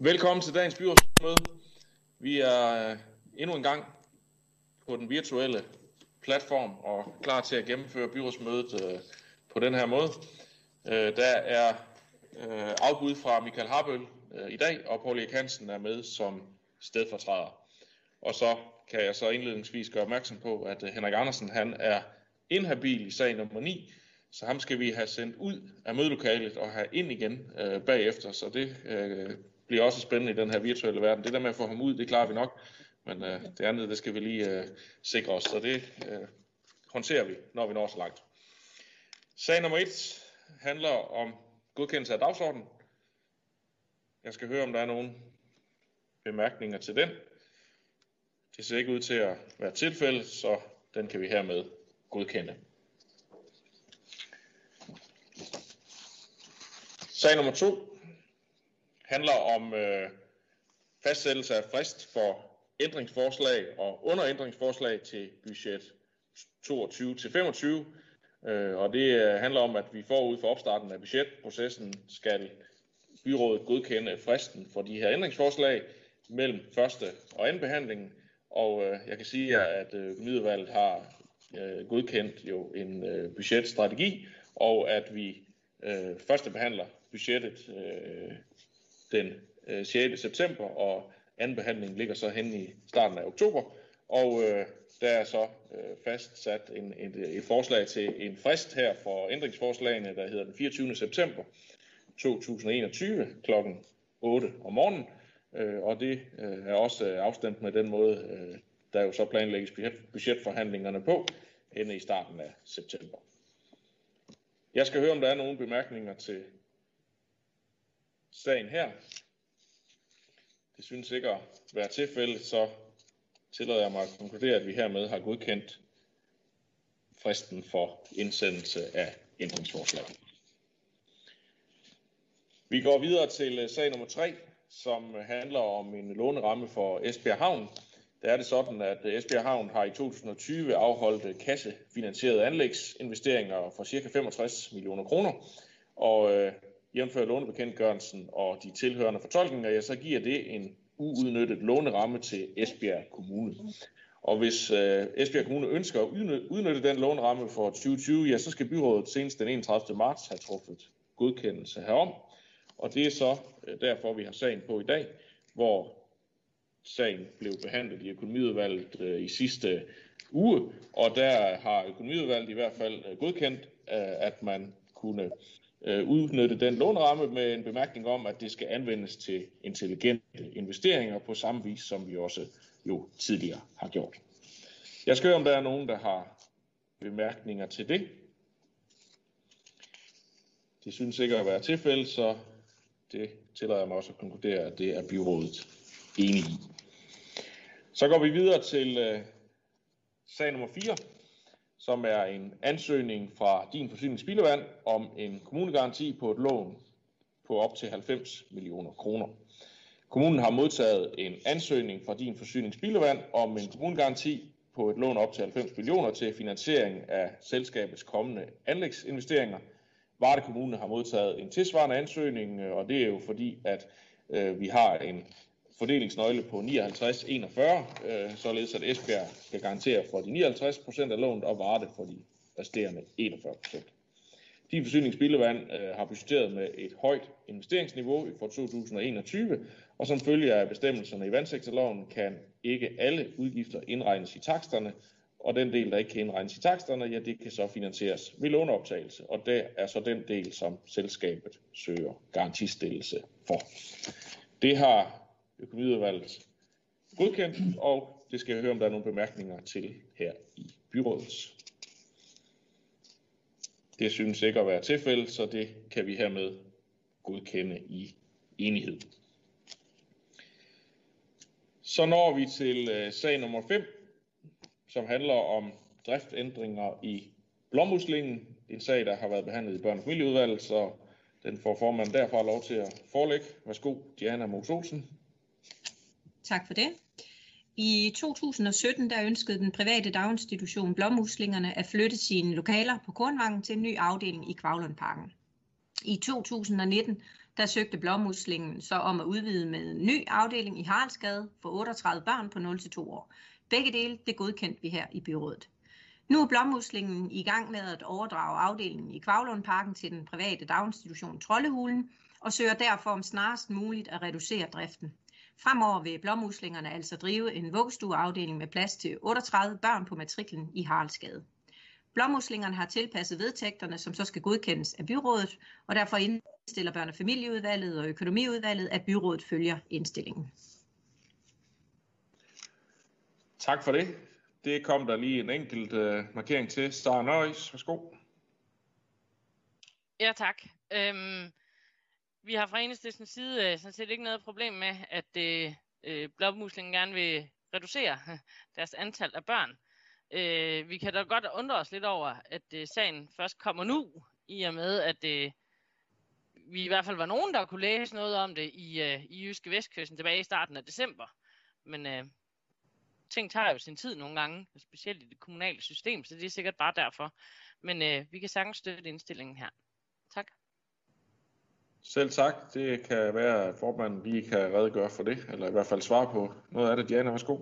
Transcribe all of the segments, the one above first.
Velkommen til dagens byrådsmøde. Vi er øh, endnu en gang på den virtuelle platform og klar til at gennemføre byrådsmødet øh, på den her måde. Øh, der er afbud fra Michael Harbøl i dag, og Paul Erik Hansen er med som stedfortræder. Og så kan jeg så indledningsvis gøre opmærksom på, at Henrik Andersen han er inhabil i sag nummer 9, så ham skal vi have sendt ud af mødelokalet og have ind igen øh, bagefter, så det øh, bliver også spændende i den her virtuelle verden. Det der med at få ham ud, det klarer vi nok, men øh, det andet, det skal vi lige øh, sikre os, så det øh, håndterer vi, når vi når så langt. Sag nummer 1 handler om godkendelse af dagsordenen. Jeg skal høre, om der er nogen bemærkninger til den. Det ser ikke ud til at være tilfældet, så den kan vi hermed godkende. Sag nummer to handler om øh, fastsættelse af frist for ændringsforslag og underændringsforslag til budget 22 til 25. Øh, og det øh, handler om, at vi forud for opstarten af budgetprocessen skal byrådet godkende fristen for de her ændringsforslag mellem første og anden behandling. Og øh, jeg kan sige, at øh, har øh, godkendt jo en øh, budgetstrategi, og at vi øh, første behandler budgettet øh, den øh, 6. september, og anden behandling ligger så hen i starten af oktober. Og øh, der er så øh, fastsat en, et, et forslag til en frist her for ændringsforslagene, der hedder den 24. september 2021 kl. 8 om morgenen. Øh, og det øh, er også afstemt med den måde, øh, der jo så planlægges budgetforhandlingerne på, henne i starten af september. Jeg skal høre, om der er nogle bemærkninger til sagen her. Det synes ikke at være tilfældet, så tillader jeg mig at konkludere, at vi hermed har godkendt fristen for indsendelse af ændringsforslag. Vi går videre til øh, sag nummer 3, som handler om en låneramme for Esbjerg Havn. Der er det sådan, at øh, Esbjerg Havn har i 2020 afholdt øh, kassefinansierede anlægsinvesteringer for ca. 65 millioner kroner. Og jævnfører lånebekendtgørelsen og de tilhørende fortolkninger, ja, så giver det en uudnyttet låneramme til Esbjerg Kommune. Og hvis øh, Esbjerg Kommune ønsker at udnytte, udnytte den låneramme for 2020, ja, så skal byrådet senest den 31. marts have truffet godkendelse herom. Og det er så øh, derfor, vi har sagen på i dag, hvor sagen blev behandlet i økonomiudvalget øh, i sidste uge, og der har økonomiudvalget i hvert fald øh, godkendt, øh, at man kunne øh, udnytte den lånramme med en bemærkning om, at det skal anvendes til intelligente investeringer på samme vis, som vi også jo tidligere har gjort. Jeg skal høre, om der er nogen, der har bemærkninger til det. Det synes ikke at være tilfældet, så det tillader jeg mig også at konkludere, at det er byrådet enige i. Så går vi videre til øh, sag nummer 4, som er en ansøgning fra din forsyningsspildevand om en kommunegaranti på et lån på op til 90 millioner kroner. Kommunen har modtaget en ansøgning fra din forsyningsspildevand om en kommunegaranti på et lån op til 90 millioner til finansiering af selskabets kommende anlægsinvesteringer. Varde Kommune har modtaget en tilsvarende ansøgning, øh, og det er jo fordi, at øh, vi har en fordelingsnøgle på 59-41, øh, således at Esbjerg skal garantere for de 59 procent af lånet og Varde for de resterende 41 procent. Din forsyningsbildevand øh, har budgetteret med et højt investeringsniveau for 2021, og som følge af bestemmelserne i vandsektorloven kan ikke alle udgifter indregnes i taksterne, og den del, der ikke kan indregnes i taksterne, ja, det kan så finansieres ved låneoptagelse, og det er så den del, som selskabet søger garantistillelse for. Det har økonomiudvalget godkendt, og det skal jeg høre, om der er nogle bemærkninger til her i byrådet. Det synes ikke at være tilfældet, så det kan vi hermed godkende i enighed. Så når vi til øh, sag nummer 5, som handler om driftændringer i blåmuslingen. En sag, der har været behandlet i børne- og familieudvalget, så den får formanden derfra lov til at forelægge. Værsgo, Diana Mos Olsen. Tak for det. I 2017 der ønskede den private daginstitution Blåmuslingerne at flytte sine lokaler på Kornvangen til en ny afdeling i Kvavlundparken. I 2019 der søgte Blåmuslingen så om at udvide med en ny afdeling i Haraldsgade for 38 børn på 0-2 år. Begge dele, det godkendte vi her i byrådet. Nu er Blåmuslingen i gang med at overdrage afdelingen i Kvavlundparken til den private daginstitution Trollehulen, og søger derfor om snarest muligt at reducere driften. Fremover vil blåmuslingerne altså drive en vuggestueafdeling med plads til 38 børn på matriklen i Haraldsgade. Blåmuslingerne har tilpasset vedtægterne, som så skal godkendes af byrådet, og derfor indstiller børne- og familieudvalget og økonomiudvalget, at byrådet følger indstillingen. Tak for det. Det kom der lige en enkelt uh, markering til. Sara Nøjes, værsgo. Ja, tak. Øhm, vi har fra enhedslistens side øh, sådan set ikke noget problem med, at øh, øh, blåmuslingen gerne vil reducere deres antal af børn. Øh, vi kan da godt undre os lidt over, at øh, sagen først kommer nu, i og med, at øh, vi i hvert fald var nogen, der kunne læse noget om det i, øh, i Jyske Vestkysten tilbage i starten af december. Men øh, ting tager jo sin tid nogle gange, specielt i det kommunale system, så det er sikkert bare derfor. Men øh, vi kan sagtens støtte indstillingen her. Tak. Selv tak. Det kan være, at formanden lige kan redegøre for det, eller i hvert fald svare på noget af det. Diana, værsgo.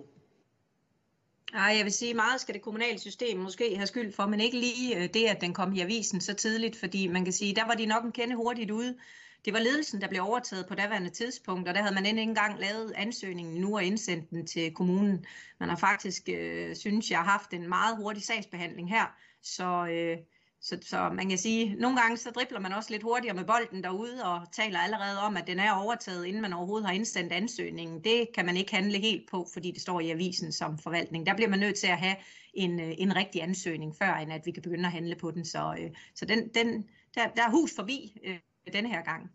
Ej, jeg vil sige, meget skal det kommunale system måske have skyld for, men ikke lige øh, det, at den kom i avisen så tidligt, fordi man kan sige, der var de nok en kende hurtigt ude. Det var ledelsen, der blev overtaget på daværende tidspunkt, og der havde man endnu ikke engang lavet ansøgningen nu og indsendt den til kommunen. Man har faktisk, øh, synes jeg, haft en meget hurtig sagsbehandling her, så... Øh, så, så man kan sige, at nogle gange så dribler man også lidt hurtigere med bolden derude og taler allerede om, at den er overtaget, inden man overhovedet har indsendt ansøgningen. Det kan man ikke handle helt på, fordi det står i avisen som forvaltning. Der bliver man nødt til at have en, øh, en rigtig ansøgning, før end at vi kan begynde at handle på den. Så, øh, så den, den, der, der er hus forbi øh, denne her gang.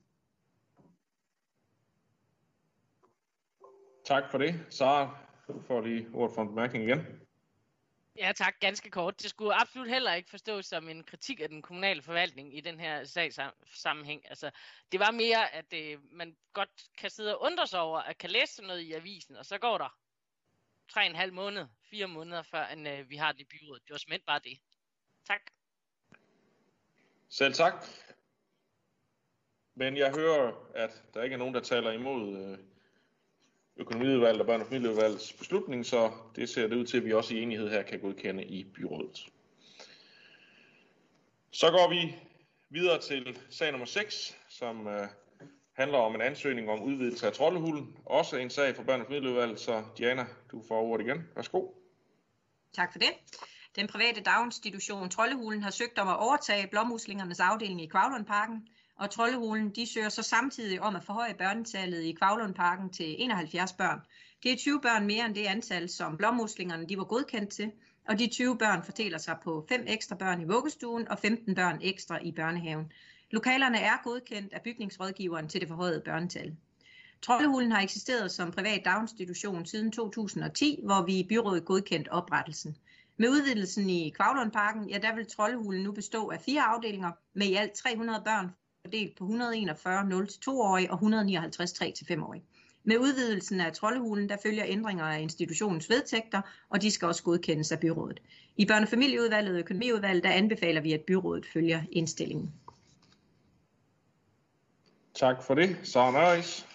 Tak for det. Sara, du får lige ordet for en bemærkning igen. Ja tak, ganske kort. Det skulle absolut heller ikke forstås som en kritik af den kommunale forvaltning i den her sagssammenhæng. Altså, det var mere, at øh, man godt kan sidde og undre sig over, at kan læse sådan noget i avisen, og så går der tre og en halv måned, fire måneder, før end, øh, vi har det i byrådet. Det var simpelthen bare det. Tak. Selv tak. Men jeg hører, at der ikke er nogen, der taler imod øh, økonomiudvalget og børne- og familieudvalgets beslutning, så det ser det ud til, at vi også i enighed her kan godkende i byrådet. Så går vi videre til sag nummer 6, som øh, handler om en ansøgning om udvidelse af Trollehulen. Også en sag for børne- og familieudvalget, så Diana, du får ordet igen. Værsgo. Tak for det. Den private daginstitution Trollehulen har søgt om at overtage blommuslingernes afdeling i Kvavlundparken, og Trollehulen de søger så samtidig om at forhøje børnetallet i Kvavlundparken til 71 børn. Det er 20 børn mere end det antal, som blommuslingerne de var godkendt til, og de 20 børn fordeler sig på 5 ekstra børn i vuggestuen og 15 børn ekstra i børnehaven. Lokalerne er godkendt af bygningsrådgiveren til det forhøjede børnetal. Trollehulen har eksisteret som privat daginstitution siden 2010, hvor vi i byrådet godkendt oprettelsen. Med udvidelsen i Kvavlundparken, ja, der vil Trollehulen nu bestå af fire afdelinger med i alt 300 børn fordelt på 141 0-2-årige og 159 3-5-årige. Med udvidelsen af Trollehulen, der følger ændringer af institutionens vedtægter, og de skal også godkendes af byrådet. I børne- og økonomiudvalget, der anbefaler vi, at byrådet følger indstillingen. Tak for det. Sara Nøjes.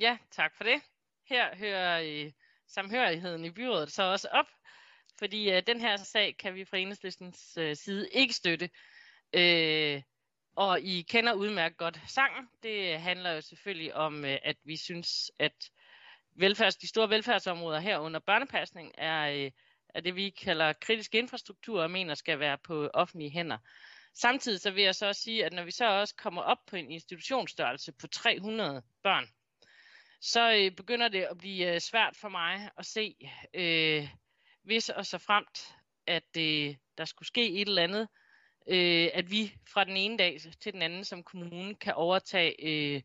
Ja, tak for det. Her hører I samhørigheden i byrådet så også op, fordi uh, den her sag kan vi fra enhedslistens uh, side ikke støtte. Uh, og I kender udmærket godt sangen. Det handler jo selvfølgelig om, øh, at vi synes, at velfærds, de store velfærdsområder her under børnepasning er, øh, er det, vi kalder kritisk infrastruktur og mener skal være på offentlige hænder. Samtidig så vil jeg så også sige, at når vi så også kommer op på en institutionsstørrelse på 300 børn, så øh, begynder det at blive øh, svært for mig at se, øh, hvis og så fremt, at øh, der skulle ske et eller andet, øh, at vi fra den ene dag til den anden som kommune kan overtage, øh,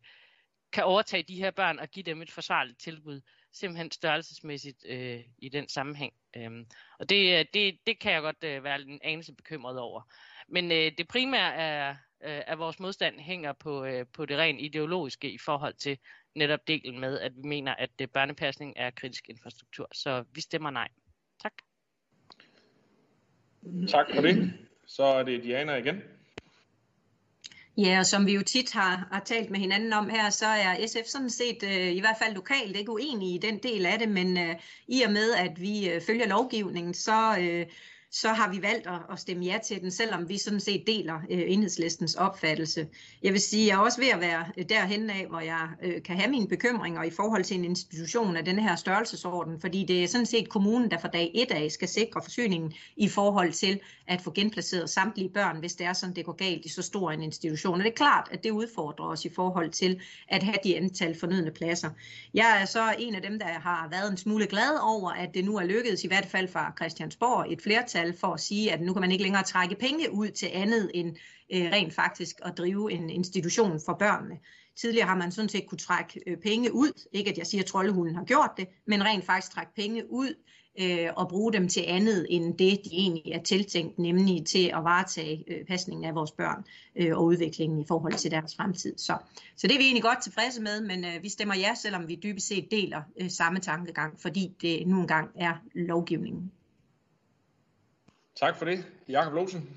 kan overtage de her børn og give dem et forsvarligt tilbud, simpelthen størrelsesmæssigt øh, i den sammenhæng. Øhm, og det, øh, det, det kan jeg godt øh, være en anelse bekymret over. Men øh, det primære er, øh, at vores modstand hænger på, øh, på det rent ideologiske i forhold til netop delen med, at vi mener, at øh, børnepasning er kritisk infrastruktur. Så vi stemmer nej. Tak. Tak for det. Så er det Diana igen. Ja, og som vi jo tit har, har talt med hinanden om her, så er SF sådan set øh, i hvert fald lokalt ikke uenige i den del af det, men øh, i og med, at vi øh, følger lovgivningen, så, øh, så har vi valgt at, at stemme ja til den, selvom vi sådan set deler øh, enhedslistens opfattelse. Jeg vil sige, at jeg er også ved at være øh, derhen af, hvor jeg øh, kan have mine bekymringer i forhold til en institution af den her størrelsesorden, fordi det er sådan set kommunen, der fra dag et af skal sikre forsyningen i forhold til at få genplaceret samtlige børn, hvis det er sådan, det går galt i så stor en institution. Og det er klart, at det udfordrer os i forhold til at have de antal fornødne pladser. Jeg er så en af dem, der har været en smule glad over, at det nu er lykkedes, i hvert fald fra Christiansborg, et flertal for at sige, at nu kan man ikke længere trække penge ud til andet end øh, rent faktisk at drive en institution for børnene. Tidligere har man sådan set kunne trække øh, penge ud, ikke at jeg siger, at troldehunden har gjort det, men rent faktisk trække penge ud øh, og bruge dem til andet end det, de egentlig er tiltænkt, nemlig til at varetage øh, pasningen af vores børn øh, og udviklingen i forhold til deres fremtid. Så, så det er vi egentlig godt tilfredse med, men øh, vi stemmer ja, selvom vi dybest set deler øh, samme tankegang, fordi det nu engang er lovgivningen. Tak for det. Jakob Losen.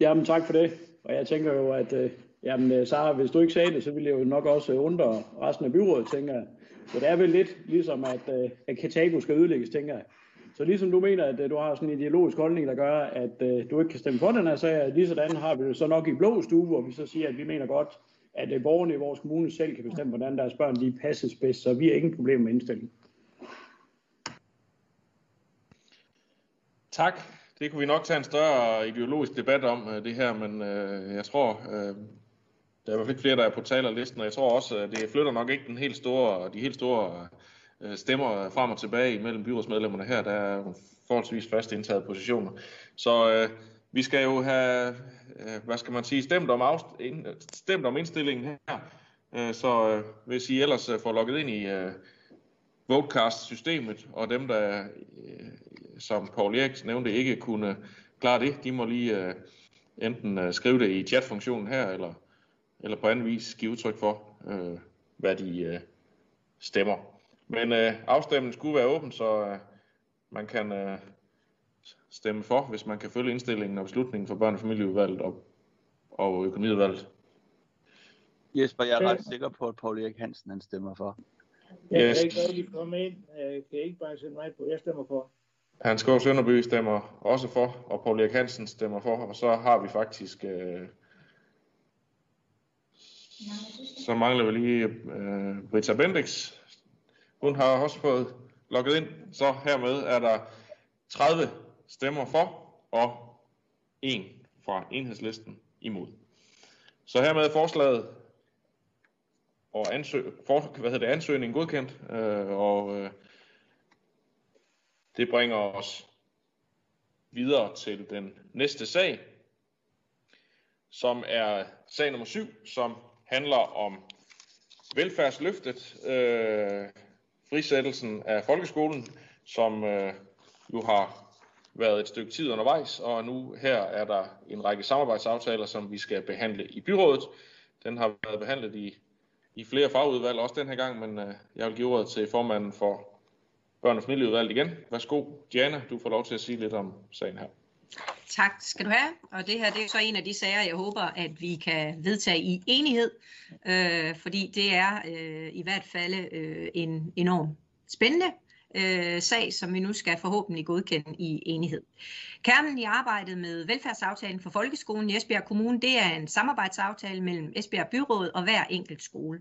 Jamen tak for det. Og jeg tænker jo, at øh, jamen, Sarah, Sara, hvis du ikke sagde det, så ville jeg jo nok også undre resten af byrådet, tænker jeg. Så det er vel lidt ligesom, at, øh, at Katago skal ødelægges, tænker jeg. Så ligesom du mener, at øh, du har sådan en ideologisk holdning, der gør, at øh, du ikke kan stemme for den her sag, lige sådan har vi det så nok i blå stue, hvor vi så siger, at vi mener godt, at øh, borgerne i vores kommune selv kan bestemme, hvordan deres børn lige passes bedst, så vi har ingen problemer med indstillingen. Tak. Det kunne vi nok tage en større ideologisk debat om, øh, det her, men øh, jeg tror, øh, der er i hvert fald ikke flere, der er på talerlisten, og jeg tror også, at det flytter nok ikke den helt store, de helt store øh, stemmer frem og tilbage mellem byrådsmedlemmerne her. Der er forholdsvis fast indtaget positioner. Så øh, vi skal jo have, øh, hvad skal man sige, stemt om, afst- ind, stemt om indstillingen her. Øh, så øh, hvis I ellers øh, får logget ind i øh, Votecast-systemet, og dem, der øh, som Paul Erik nævnte, ikke kunne klare det, de må lige uh, enten uh, skrive det i chatfunktionen her, eller, eller på anden vis give udtryk for, uh, hvad de uh, stemmer. Men uh, afstemningen skulle være åben, så uh, man kan uh, stemme for, hvis man kan følge indstillingen og beslutningen for børne- og familieudvalget og, og økonomiudvalget. Jesper, jeg er ret sikker på, at Paul Erik Hansen han stemmer for. Jeg yes. kan ikke rigtig komme ind. Jeg kan ikke bare sætte mig på. Jeg stemmer for. Hans Skov Sønderby stemmer også for, og Paul Erik Hansen stemmer for, og så har vi faktisk... Øh, så mangler vi lige øh, Britta Bendix. Hun har også fået logget ind, så hermed er der 30 stemmer for, og en fra enhedslisten imod. Så hermed forslaget og ansøg, for, hvad hedder det, ansøgningen godkendt, øh, og øh, det bringer os videre til den næste sag, som er sag nummer 7, som handler om velfærdsløftet, øh, frisættelsen af folkeskolen, som øh, jo har været et stykke tid undervejs, og nu her er der en række samarbejdsaftaler, som vi skal behandle i byrådet. Den har været behandlet i, i flere fagudvalg også den her gang, men øh, jeg vil give ordet til formanden for børn- og familieudvalget igen. Værsgo, Diana, du får lov til at sige lidt om sagen her. Tak skal du have. Og det her det er så en af de sager, jeg håber, at vi kan vedtage i enighed, øh, fordi det er øh, i hvert fald øh, en enorm spændende øh, sag, som vi nu skal forhåbentlig godkende i enighed. Kernen i arbejdet med velfærdsaftalen for folkeskolen i Esbjerg Kommune, det er en samarbejdsaftale mellem Esbjerg Byråd og hver enkelt skole.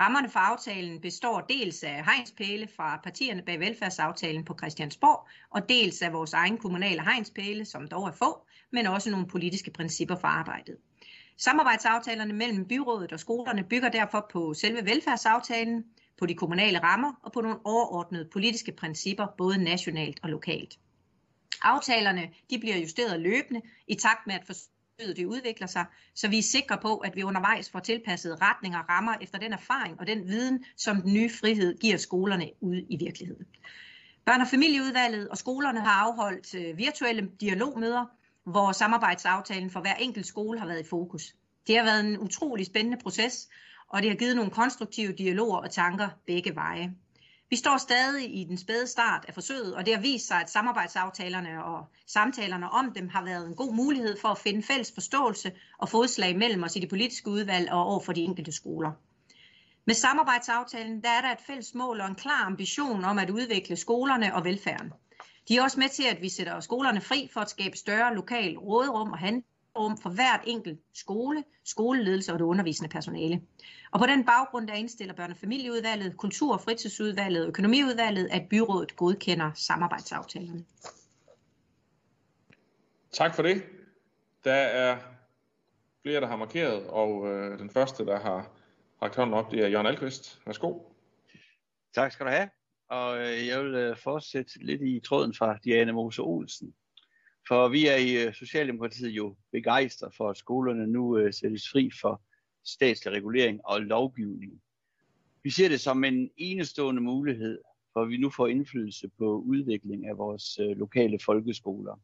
Rammerne for aftalen består dels af hegnspæle fra partierne bag velfærdsaftalen på Christiansborg, og dels af vores egen kommunale hegnspæle, som dog er få, men også nogle politiske principper for arbejdet. Samarbejdsaftalerne mellem byrådet og skolerne bygger derfor på selve velfærdsaftalen, på de kommunale rammer og på nogle overordnede politiske principper, både nationalt og lokalt. Aftalerne de bliver justeret løbende i takt med, at det udvikler sig, så vi er sikre på, at vi undervejs får tilpasset retninger og rammer efter den erfaring og den viden, som den nye frihed giver skolerne ude i virkeligheden. Børn- og familieudvalget og skolerne har afholdt øh, virtuelle dialogmøder, hvor samarbejdsaftalen for hver enkelt skole har været i fokus. Det har været en utrolig spændende proces, og det har givet nogle konstruktive dialoger og tanker begge veje. Vi står stadig i den spæde start af forsøget, og det har vist sig, at samarbejdsaftalerne og samtalerne om dem har været en god mulighed for at finde fælles forståelse og fodslag mellem os i det politiske udvalg og over for de enkelte skoler. Med samarbejdsaftalen der er der et fælles mål og en klar ambition om at udvikle skolerne og velfærden. De er også med til, at vi sætter skolerne fri for at skabe større lokal råderum og handlerum for hvert enkelt skole, skoleledelse og det undervisende personale. Og på den baggrund der indstiller børne- og familieudvalget, kultur- og fritidsudvalget og økonomiudvalget, at byrådet godkender samarbejdsaftalerne. Tak for det. Der er flere, der har markeret, og øh, den første, der har rakt hånden op, det er Jørgen Alkvist. Værsgo. Tak skal du have. Og øh, jeg vil øh, fortsætte lidt i tråden fra Diana Mose Olsen. For vi er i øh, Socialdemokratiet jo begejstret for, at skolerne nu øh, sættes fri for statslig regulering og lovgivning. Vi ser det som en enestående mulighed, for vi nu får indflydelse på udvikling af vores øh, lokale folkeskoler.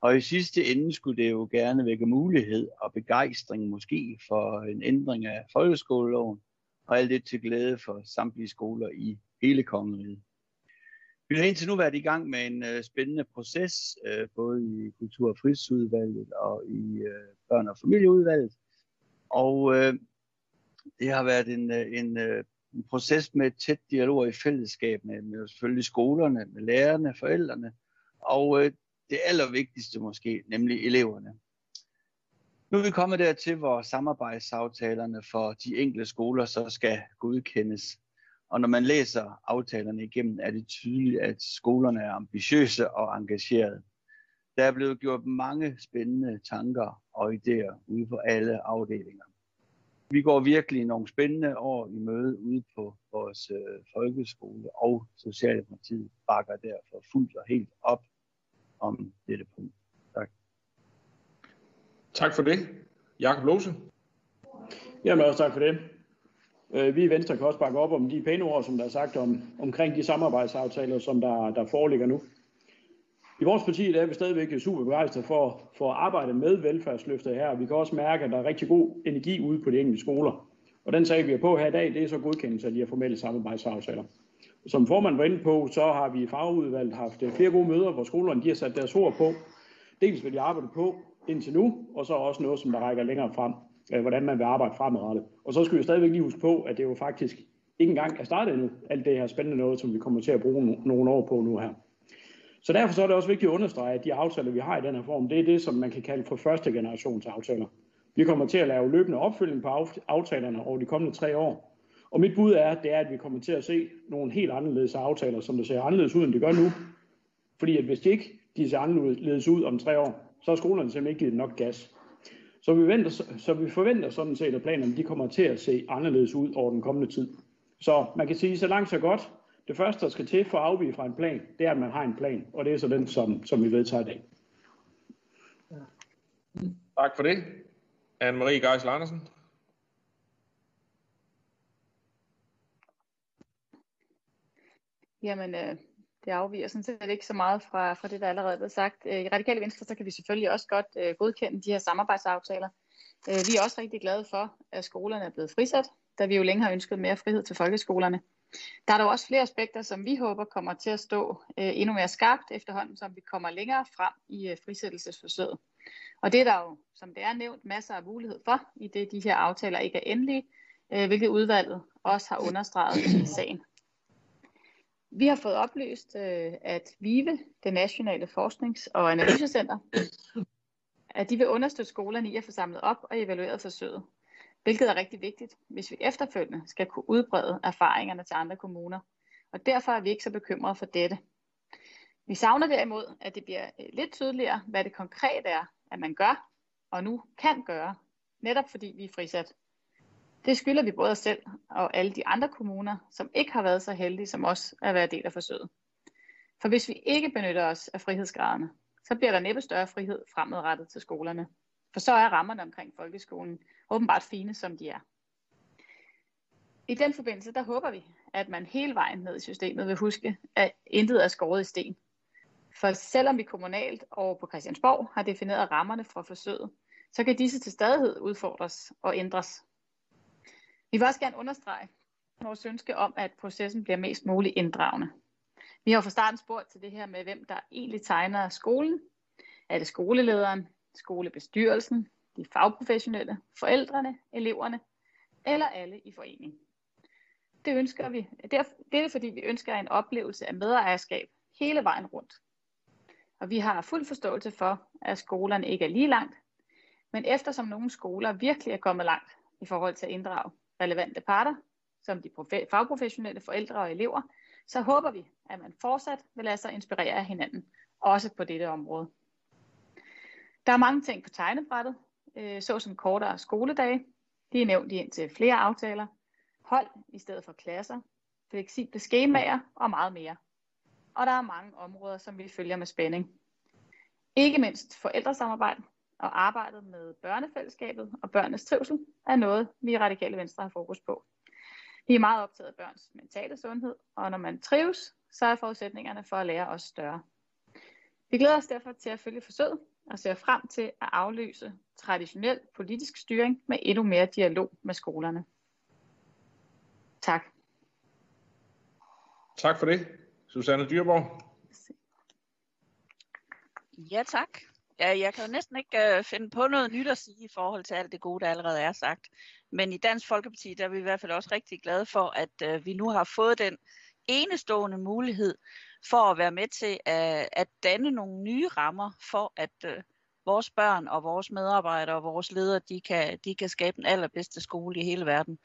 Og i sidste ende skulle det jo gerne vække mulighed og begejstring måske for en ændring af folkeskoleloven, og alt det til glæde for samtlige skoler i hele kongeriget. Vi har indtil nu været i gang med en øh, spændende proces, øh, både i Kultur- og Fritidsudvalget og i øh, Børn- og Familieudvalget. Og øh, det har været en, øh, en, øh, en proces med tæt dialog i fællesskab med, med selvfølgelig skolerne, med lærerne, forældrene, og øh, det allervigtigste måske, nemlig eleverne. Nu er vi kommet dertil, hvor samarbejdsaftalerne for de enkelte skoler så skal godkendes. Og når man læser aftalerne igennem, er det tydeligt, at skolerne er ambitiøse og engagerede. Der er blevet gjort mange spændende tanker og idéer ude på alle afdelinger. Vi går virkelig nogle spændende år i møde ude på vores øh, folkeskole, og Socialdemokratiet bakker derfor fuldt og helt op om dette punkt. Tak. Tak for det. Jakob Lose. Jamen også tak for det. Øh, vi i Venstre kan også bakke op om de pæne ord, som der er sagt om, omkring de samarbejdsaftaler, som der, der foreligger nu. I vores parti der er vi stadigvæk super begejstrede for, for at arbejde med velfærdsløftet her. Vi kan også mærke, at der er rigtig god energi ude på de enkelte skoler. Og den sag, vi er på her i dag, det er så godkendelse af de her formelle samarbejdsaftaler. Som formand var inde på, så har vi i fagudvalget haft øh, flere gode møder, hvor skolerne de har sat deres ord på. Dels hvad de arbejder på indtil nu, og så også noget, som der rækker længere frem, øh, hvordan man vil arbejde fremadrettet. Og så skal vi stadigvæk lige huske på, at det jo faktisk ikke engang er startet endnu, alt det her spændende noget, som vi kommer til at bruge nogle år på nu her. Så derfor så er det også vigtigt at understrege, at de aftaler, vi har i den her form, det er det, som man kan kalde for første generations aftaler. Vi kommer til at lave løbende opfølging på aftalerne over de kommende tre år, og mit bud er, det er, at vi kommer til at se nogle helt anderledes aftaler, som det ser anderledes ud, end det gør nu. Fordi at hvis de ikke de ser anderledes ud om tre år, så har skolerne simpelthen ikke givet nok gas. Så vi, venter, så vi forventer sådan set, at planerne de kommer til at se anderledes ud over den kommende tid. Så man kan sige, så langt så godt. Det første, der skal til for at afvige fra en plan, det er, at man har en plan. Og det er så den, som, som vi vedtager i dag. Tak for det. Anne-Marie Geisel Andersen. Jamen, øh, det afviger sådan set ikke så meget fra, fra det, der allerede er blevet sagt. Øh, I Radikale Venstre, så kan vi selvfølgelig også godt øh, godkende de her samarbejdsaftaler. Øh, vi er også rigtig glade for, at skolerne er blevet frisat, da vi jo længe har ønsket mere frihed til folkeskolerne. Der er dog også flere aspekter, som vi håber kommer til at stå øh, endnu mere skarpt efterhånden, som vi kommer længere frem i øh, frisættelsesforsøget. Og det er der jo, som det er nævnt, masser af mulighed for, i det de her aftaler ikke er endelige, øh, hvilket udvalget også har understreget i sagen. Vi har fået oplyst, øh, at VIVE, det nationale forsknings- og analysecenter, at de vil understøtte skolerne i at få samlet op og evalueret forsøget, hvilket er rigtig vigtigt, hvis vi efterfølgende skal kunne udbrede erfaringerne til andre kommuner. Og derfor er vi ikke så bekymrede for dette. Vi savner derimod, at det bliver øh, lidt tydeligere, hvad det konkret er, at man gør, og nu kan gøre, netop fordi vi er frisat. Det skylder vi både os selv og alle de andre kommuner, som ikke har været så heldige som os at være del af forsøget. For hvis vi ikke benytter os af frihedsgraderne, så bliver der næppe større frihed fremadrettet til skolerne. For så er rammerne omkring folkeskolen åbenbart fine, som de er. I den forbindelse, der håber vi, at man hele vejen ned i systemet vil huske, at intet er skåret i sten. For selvom vi kommunalt og på Christiansborg har defineret rammerne for forsøget, så kan disse til stadighed udfordres og ændres. Vi vil også gerne understrege, vores ønske om, at processen bliver mest muligt inddragende. Vi har fra starten spurgt til det her med, hvem der egentlig tegner skolen. Er det skolelederen, skolebestyrelsen, de fagprofessionelle, forældrene, eleverne eller alle i forening? Det ønsker vi. Det er, det er fordi, vi ønsker en oplevelse af medejerskab hele vejen rundt. Og vi har fuld forståelse for, at skolerne ikke er lige langt, men eftersom nogle skoler virkelig er kommet langt i forhold til at inddrage relevante parter, som de fagprofessionelle forældre og elever, så håber vi, at man fortsat vil lade sig inspirere af hinanden, også på dette område. Der er mange ting på tegnebrættet, øh, såsom kortere skoledage. De er nævnt i indtil flere aftaler. Hold i stedet for klasser. Fleksible skemaer og meget mere. Og der er mange områder, som vi følger med spænding. Ikke mindst forældresamarbejde og arbejdet med børnefællesskabet og børnenes trivsel er noget, vi i Radikale Venstre har fokus på. Vi er meget optaget af børns mentale sundhed, og når man trives, så er forudsætningerne for at lære også større. Vi glæder os derfor til at følge forsøget og ser frem til at afløse traditionel politisk styring med endnu mere dialog med skolerne. Tak. Tak for det. Susanne Dyrborg. Ja, tak. Ja, jeg kan jo næsten ikke øh, finde på noget nyt at sige i forhold til alt det gode, der allerede er sagt. Men i Dansk Folkeparti, der er vi i hvert fald også rigtig glade for, at øh, vi nu har fået den enestående mulighed for at være med til at, at danne nogle nye rammer for, at øh, vores børn og vores medarbejdere og vores ledere, de kan, de kan skabe den allerbedste skole i hele verden.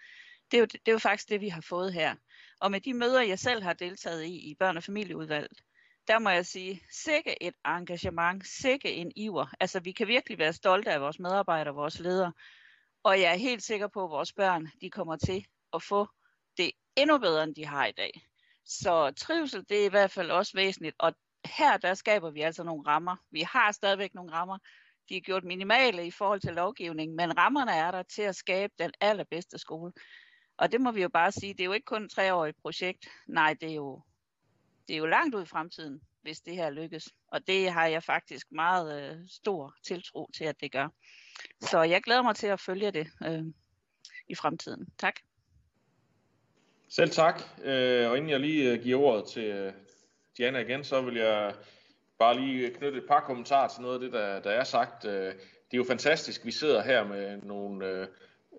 Det er, jo, det er jo faktisk det, vi har fået her. Og med de møder, jeg selv har deltaget i i børn- og familieudvalget, der må jeg sige, sikke et engagement, sikke en iver. Altså, vi kan virkelig være stolte af vores medarbejdere, vores ledere. Og jeg er helt sikker på, at vores børn, de kommer til at få det endnu bedre, end de har i dag. Så trivsel, det er i hvert fald også væsentligt. Og her, der skaber vi altså nogle rammer. Vi har stadigvæk nogle rammer. De er gjort minimale i forhold til lovgivningen, men rammerne er der til at skabe den allerbedste skole. Og det må vi jo bare sige, det er jo ikke kun et treårigt projekt. Nej, det er jo det er jo langt ud i fremtiden, hvis det her lykkes. Og det har jeg faktisk meget øh, stor tiltro til, at det gør. Så jeg glæder mig til at følge det øh, i fremtiden. Tak. Selv tak. Øh, og inden jeg lige øh, giver ordet til øh, Diana igen, så vil jeg bare lige knytte et par kommentarer til noget af det, der, der er sagt. Det er jo fantastisk, vi sidder her med nogle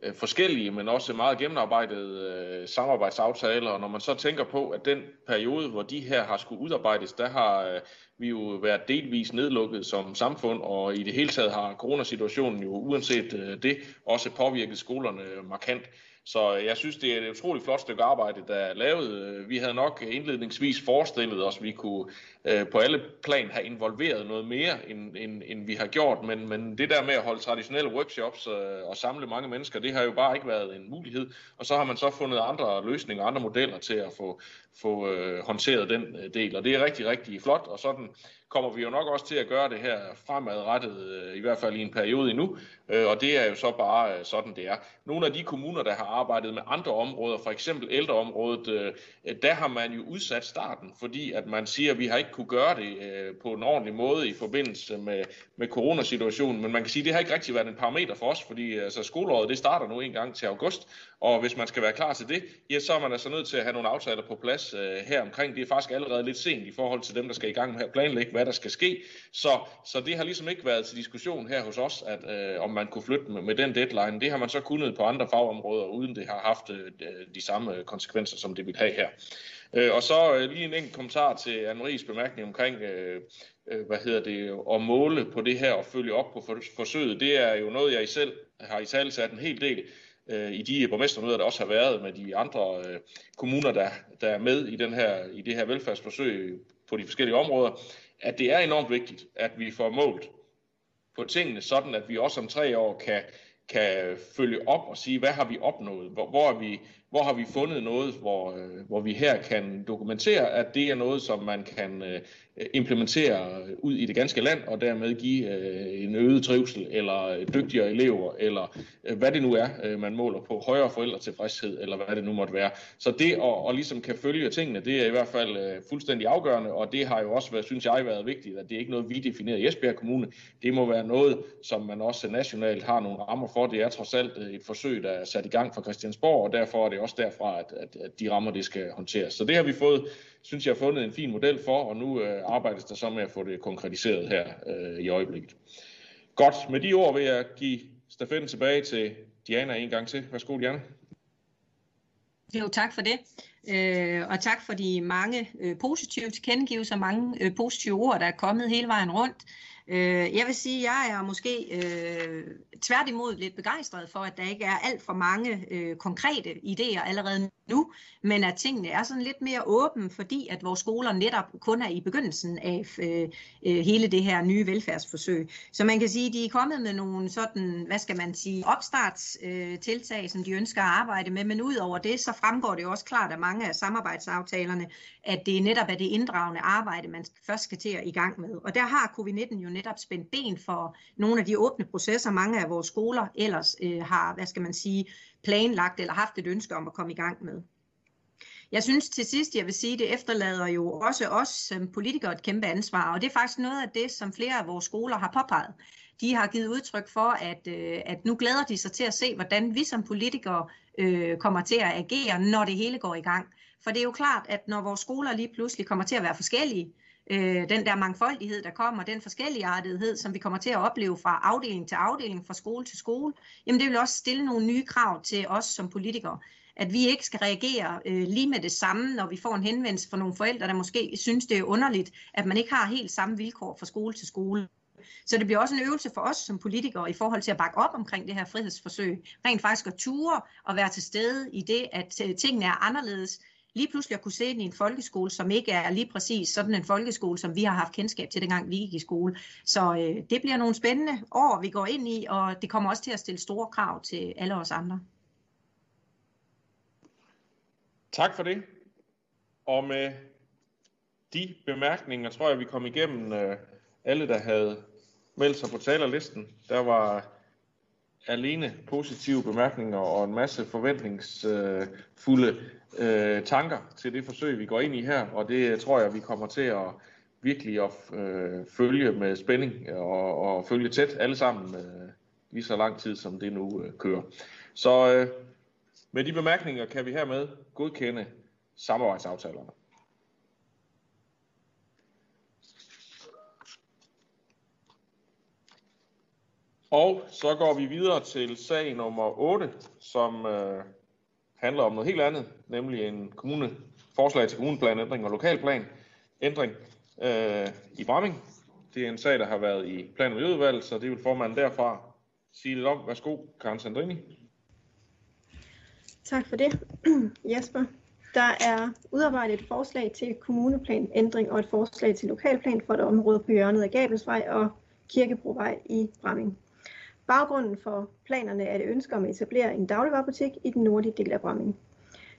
øh, forskellige, men også meget gennemarbejdede øh, samarbejdsaftaler. Og når man så tænker på, at den periode, hvor de her har skulle udarbejdes, der har øh, vi jo været delvis nedlukket som samfund, og i det hele taget har coronasituationen jo uanset øh, det også påvirket skolerne markant. Så jeg synes, det er et utroligt flot stykke arbejde, der er lavet. Vi havde nok indledningsvis forestillet os, at vi kunne øh, på alle plan have involveret noget mere, end, end, end vi har gjort. Men, men det der med at holde traditionelle workshops øh, og samle mange mennesker, det har jo bare ikke været en mulighed. Og så har man så fundet andre løsninger, andre modeller til at få, få øh, håndteret den øh, del. Og det er rigtig, rigtig flot. Og sådan kommer vi jo nok også til at gøre det her fremadrettet, øh, i hvert fald i en periode endnu, øh, og det er jo så bare øh, sådan, det er. Nogle af de kommuner, der har arbejdet med andre områder, for eksempel ældreområdet, der har man jo udsat starten, fordi at man siger, at vi har ikke kunne gøre det på en ordentlig måde i forbindelse med, med coronasituationen, men man kan sige, at det har ikke rigtig været en parameter for os, fordi altså, skoleåret det starter nu en gang til august, og hvis man skal være klar til det, ja, så er man altså nødt til at have nogle aftaler på plads her omkring. Det er faktisk allerede lidt sent i forhold til dem, der skal i gang med at planlægge, hvad der skal ske. Så, så det har ligesom ikke været til diskussion her hos os, at øh, om man kunne flytte med, med den deadline. Det har man så kunnet på andre fagområder, uden det har haft øh, de samme øh, konsekvenser, som det vil have her. Øh, og så øh, lige en enkelt kommentar til Anne-Maries bemærkning omkring, øh, øh, hvad hedder det, at måle på det her og følge op på forsøget. Det er jo noget, jeg selv har i tale sat en hel del øh, i de borgmestermøder, der også har været med de andre øh, kommuner, der, der er med i, den her, i det her velfærdsforsøg på de forskellige områder, at det er enormt vigtigt, at vi får målt på tingene, sådan at vi også om tre år kan, kan følge op og sige, hvad har vi opnået? Hvor, hvor, er vi, hvor har vi fundet noget, hvor, øh, hvor vi her kan dokumentere, at det er noget, som man kan øh, implementere ud i det ganske land, og dermed give øh, en øget trivsel, eller øh, dygtigere elever, eller øh, hvad det nu er, øh, man måler på, højere forældretilfredshed, eller hvad det nu måtte være. Så det at, at ligesom kan følge tingene, det er i hvert fald fuldstændig afgørende, og det har jo også, været, synes jeg, været vigtigt, at det er ikke noget, vi definerer i Esbjerg Kommune. Det må være noget, som man også nationalt har nogle rammer for. Det er trods alt et forsøg, der er sat i gang fra Christiansborg, og derfor er det også derfra, at, at, at de rammer, det skal håndteres. Så det har vi fået, synes jeg, har fundet en fin model for, og nu øh, arbejdes der så med at få det konkretiseret her øh, i øjeblikket. Godt, med de ord vil jeg give stafetten tilbage til Diana en gang til. Værsgo, Diana. Jo, tak for det. Øh, og tak for de mange øh, positive tilkendegivelser, mange øh, positive ord, der er kommet hele vejen rundt. Øh, jeg vil sige, at jeg er måske øh, tværtimod lidt begejstret for, at der ikke er alt for mange øh, konkrete idéer allerede nu, men at tingene er sådan lidt mere åbne, fordi at vores skoler netop kun er i begyndelsen af øh, øh hele det her nye velfærdsforsøg. Så man kan sige, at de er kommet med nogle sådan, hvad skal man sige, opstartstiltag, øh, som de ønsker at arbejde med, men ud over det, så fremgår det jo også klart af mange af samarbejdsaftalerne, at det netop er det inddragende arbejde, man først skal til at i gang med. Og der har covid-19 jo netop spændt ben for nogle af de åbne processer, mange af vores skoler ellers øh, har, hvad skal man sige, planlagt eller haft et ønske om at komme i gang med. Jeg synes til sidst, jeg vil sige, det efterlader jo også os som politikere et kæmpe ansvar, og det er faktisk noget af det, som flere af vores skoler har påpeget. De har givet udtryk for, at, øh, at nu glæder de sig til at se, hvordan vi som politikere øh, kommer til at agere, når det hele går i gang. For det er jo klart, at når vores skoler lige pludselig kommer til at være forskellige, øh, den der mangfoldighed, der kommer, den forskelligartethed, som vi kommer til at opleve fra afdeling til afdeling, fra skole til skole, jamen det vil også stille nogle nye krav til os som politikere. At vi ikke skal reagere øh, lige med det samme, når vi får en henvendelse fra nogle forældre, der måske synes, det er underligt, at man ikke har helt samme vilkår fra skole til skole. Så det bliver også en øvelse for os som politikere i forhold til at bakke op omkring det her frihedsforsøg. Rent faktisk at ture og være til stede i det, at øh, tingene er anderledes, lige pludselig at kunne se den i en folkeskole, som ikke er lige præcis sådan en folkeskole, som vi har haft kendskab til, dengang vi gik i skole. Så øh, det bliver nogle spændende år, vi går ind i, og det kommer også til at stille store krav til alle os andre. Tak for det. Og med de bemærkninger tror jeg, vi kom igennem øh, alle, der havde meldt sig på talerlisten. Der var alene positive bemærkninger og en masse forventningsfulde øh, tanker til det forsøg, vi går ind i her, og det øh, tror jeg, vi kommer til at virkelig at øh, følge med spænding og, og følge tæt alle sammen øh, lige så lang tid, som det nu øh, kører. Så øh, med de bemærkninger kan vi hermed godkende samarbejdsaftalerne. Og så går vi videre til sag nummer 8, som øh, handler om noget helt andet, nemlig en kommune, forslag til kommuneplanændring og lokalplan ændring øh, i Bramming. Det er en sag, der har været i plan- og miljøudvalget, så det vil formanden derfra sige lidt om. Værsgo, Karen Sandrini. Tak for det, Jesper. Der er udarbejdet et forslag til kommuneplanændring og et forslag til lokalplan for et område på hjørnet af Gabelsvej og Kirkebrovej i Bramming. Baggrunden for planerne er et ønske om at etablere en dagligvarerbutik i den nordlige del af Bramming.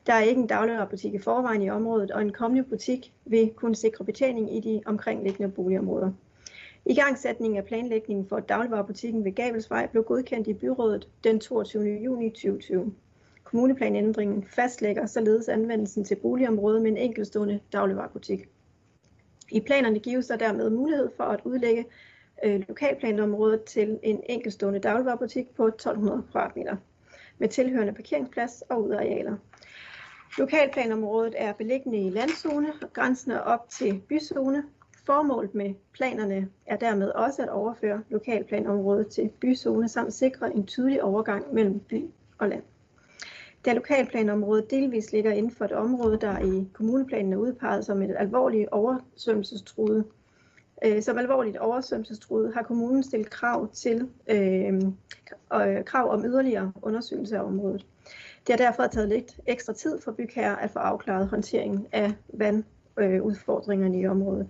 Der er ikke en dagligvarerbutik i forvejen i området, og en kommende butik vil kunne sikre betjening i de omkringliggende boligområder. I gangsætningen af planlægningen for dagligvarerbutikken ved Gabelsvej blev godkendt i byrådet den 22. juni 2020. Kommuneplanændringen fastlægger således anvendelsen til boligområdet med en enkeltstående dagligvarerbutik. I planerne gives der dermed mulighed for at udlægge øh, lokalplanområdet til en enkeltstående dagligvarerbutik på 1200 kvadratmeter med tilhørende parkeringsplads og udarealer. Lokalplanområdet er beliggende i landzone, og grænsen er op til byzone. Formålet med planerne er dermed også at overføre lokalplanområdet til byzone samt sikre en tydelig overgang mellem by og land. Da lokalplanområdet delvis ligger inden for et område, der i kommuneplanen er udpeget som et alvorligt oversvømmelsestruet øh, som alvorligt oversvømmelsestruet, har kommunen stillet krav til øh, øh, krav om yderligere undersøgelse af området. Det har derfor taget lidt ekstra tid for bygherrer at få afklaret håndteringen af vandudfordringerne øh, i området.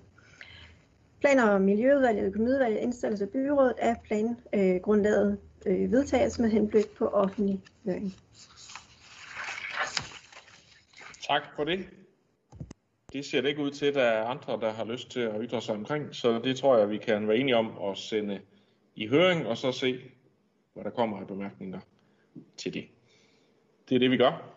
Planer og Miljøudvalget og Økonomiudvalget indstilles af byrådet af plangrundlaget øh, vedtages med henblik på offentlig høring. Tak for det det ser det ikke ud til, at der er andre, der har lyst til at ytre sig omkring, så det tror jeg, vi kan være enige om at sende i høring, og så se, hvad der kommer af bemærkninger til det. Det er det, vi gør.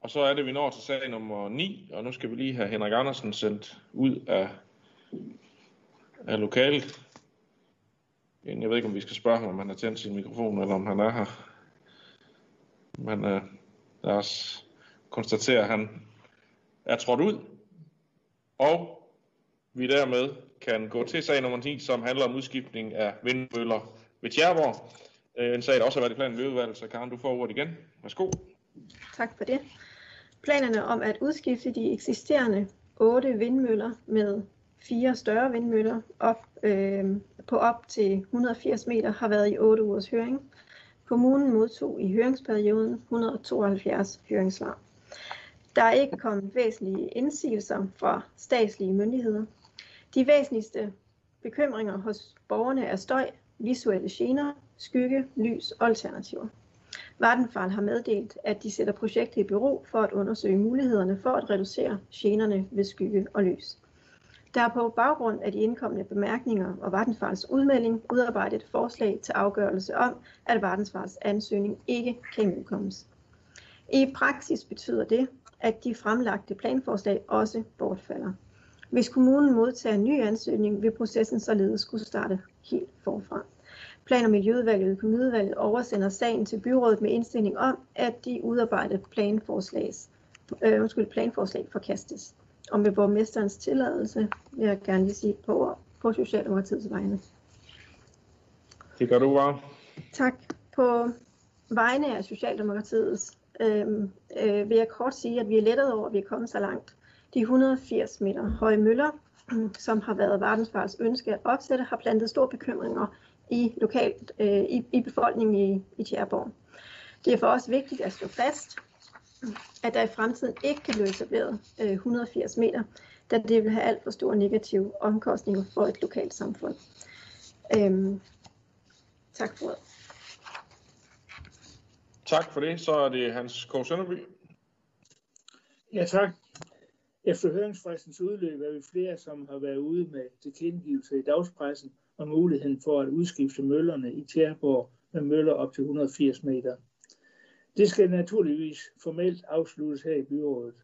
Og så er det, vi når til sag nummer 9, og nu skal vi lige have Henrik Andersen sendt ud af, af lokalet. Jeg ved ikke, om vi skal spørge ham, om han har tændt sin mikrofon, eller om han er her. Men øh, lad os konstatere, at han er trådt ud. Og vi dermed kan gå til sag nummer 10, som handler om udskiftning af vindmøller ved Tjerborg. Øh, en sag, der også har været i planen ved så Karen, du får ordet igen. Værsgo. Tak for det. Planerne om at udskifte de eksisterende otte vindmøller med fire større vindmøller op, øh, på op til 180 meter har været i 8 ugers høring. Kommunen modtog i høringsperioden 172 høringssvar. Der er ikke kommet væsentlige indsigelser fra statslige myndigheder. De væsentligste bekymringer hos borgerne er støj, visuelle gener, skygge, lys og alternativer. Vattenfall har meddelt, at de sætter projektet i bero for at undersøge mulighederne for at reducere generne ved skygge og lys. Der er på baggrund af de indkommende bemærkninger og Vattenfalls udmelding udarbejdet et forslag til afgørelse om, at Vattenfalls ansøgning ikke kan imødekommes. I praksis betyder det, at de fremlagte planforslag også bortfalder. Hvis kommunen modtager en ny ansøgning, vil processen således skulle starte helt forfra. Plan- og Miljøudvalget og Økonomiudvalget oversender sagen til byrådet med indstilling om, at de udarbejdede planforslags, øh, undskyld, planforslag forkastes. Og med borgmesterens tilladelse vil jeg gerne lige sige et par ord på Socialdemokratiets vegne. Det gør du bare. Tak. På vegne af Socialdemokratiets øh, øh, vil jeg kort sige, at vi er lettet over, at vi er kommet så langt. De 180 meter høje møller, som har været Vardensfars ønske at opsætte, har plantet store bekymringer i, lokalt, øh, i, i befolkningen i, i Tjæreborg. Det er for os vigtigt at slå fast, at der i fremtiden ikke kan blive etableret øh, 180 meter, da det vil have alt for store negative omkostninger for et lokalt samfund. Øhm, tak for ordet. Tak for det. Så er det Hans K. Sønderby. Ja, tak. Efter høringsfristens udløb er vi flere, som har været ude med tilkendegivelse i dagspressen om muligheden for at udskifte møllerne i Tjærborg med møller op til 180 meter. Det skal naturligvis formelt afsluttes her i byrådet.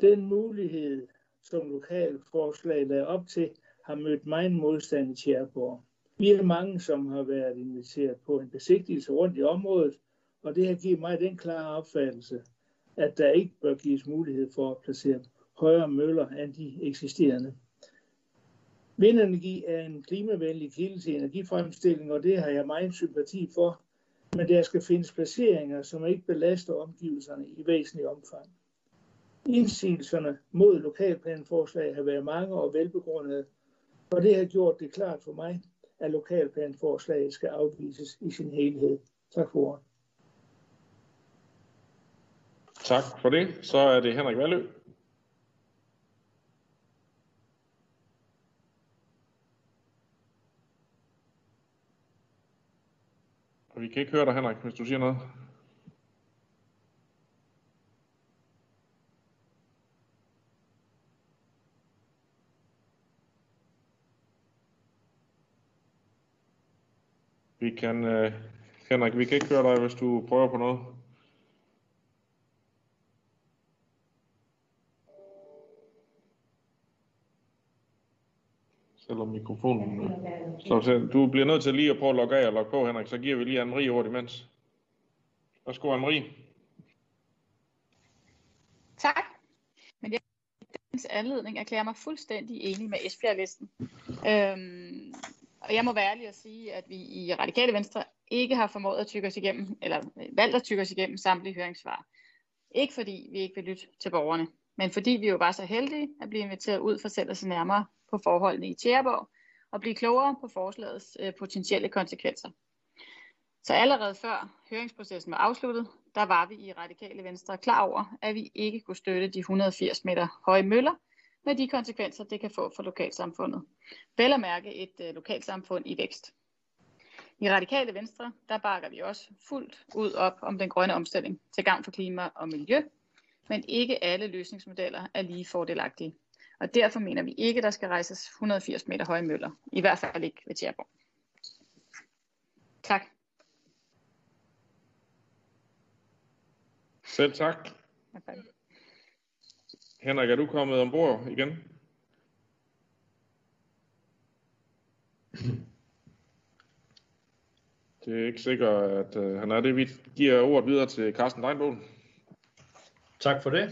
Den mulighed, som lokalforslag lagde op til, har mødt meget modstand i Tjærborg. Vi er mange, som har været inviteret på en besigtigelse rundt i området, og det har givet mig den klare opfattelse, at der ikke bør gives mulighed for at placere højere møller end de eksisterende. Vindenergi er en klimavenlig kilde til energifremstilling, og det har jeg meget sympati for, men der skal findes placeringer, som ikke belaster omgivelserne i væsentlig omfang. Indsigelserne mod lokalplanforslag har været mange og velbegrundede, og det har gjort det klart for mig, at lokalplanforslaget skal afvises i sin helhed. Tak for ordet. Tak for det. Så er det Henrik Valø. Og vi kan ikke høre dig, Henrik, hvis du siger noget. Vi kan, øh, Henrik, vi kan ikke høre dig, hvis du prøver på noget. Selvom mikrofonen... Så du bliver nødt til lige at prøve at logge af og logge på, Henrik. Så giver vi lige Anne-Marie ordet imens. Værsgo, Anne-Marie. Tak. Men jeg dagens anledning erklærer mig fuldstændig enig med Esbjerg-listen. Øhm, og jeg må være ærlig at sige, at vi i Radikale Venstre ikke har formået at tykke os igennem, eller valgt at tykke os igennem samtlige høringssvar. Ikke fordi vi ikke vil lytte til borgerne, men fordi vi jo var så heldige at blive inviteret ud for selv at se nærmere på forholdene i Tjæreborg og blive klogere på forslagets øh, potentielle konsekvenser. Så allerede før høringsprocessen var afsluttet, der var vi i Radikale Venstre klar over, at vi ikke kunne støtte de 180 meter høje møller, med de konsekvenser, det kan få for lokalsamfundet. Vel at mærke et øh, lokalsamfund i vækst. I Radikale Venstre, der bakker vi også fuldt ud op om den grønne omstilling til gavn for klima og miljø, men ikke alle løsningsmodeller er lige fordelagtige. Og derfor mener vi ikke, der skal rejses 180 meter høje møller. I hvert fald ikke ved Tjerborg. Tak. Selv tak. Henrik, er du kommet ombord igen? Det er ikke sikkert, at uh, han er det. Vi giver ordet videre til Carsten Deinbogen. Tak for det.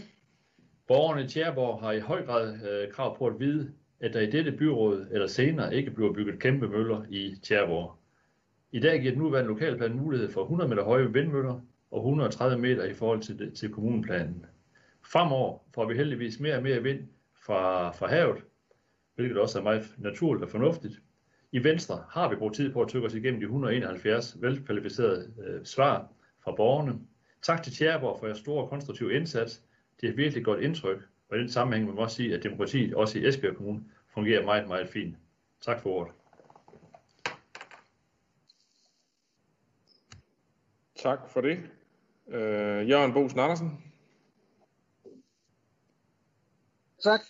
Borgerne i Tjæreborg har i høj grad øh, krav på at vide, at der i dette byråd eller senere ikke bliver bygget kæmpe møller i Tjæreborg. I dag giver den nuværende lokalplan mulighed for 100 meter høje vindmøller og 130 meter i forhold til, til kommuneplanen. Fremover får vi heldigvis mere og mere vind fra, fra havet, hvilket også er meget naturligt og fornuftigt. I Venstre har vi brugt tid på at tykke os igennem de 171 velkvalificerede øh, svar fra borgerne. Tak til Tjæreborg for jeres store konstruktive indsats. Det er virkelig godt indtryk, og i den sammenhæng må man også sige, at demokratiet også i Esbjerg Kommune fungerer meget, meget fint. Tak for ordet. Tak for det. Øh, Jørgen Bosen Andersen. Tak.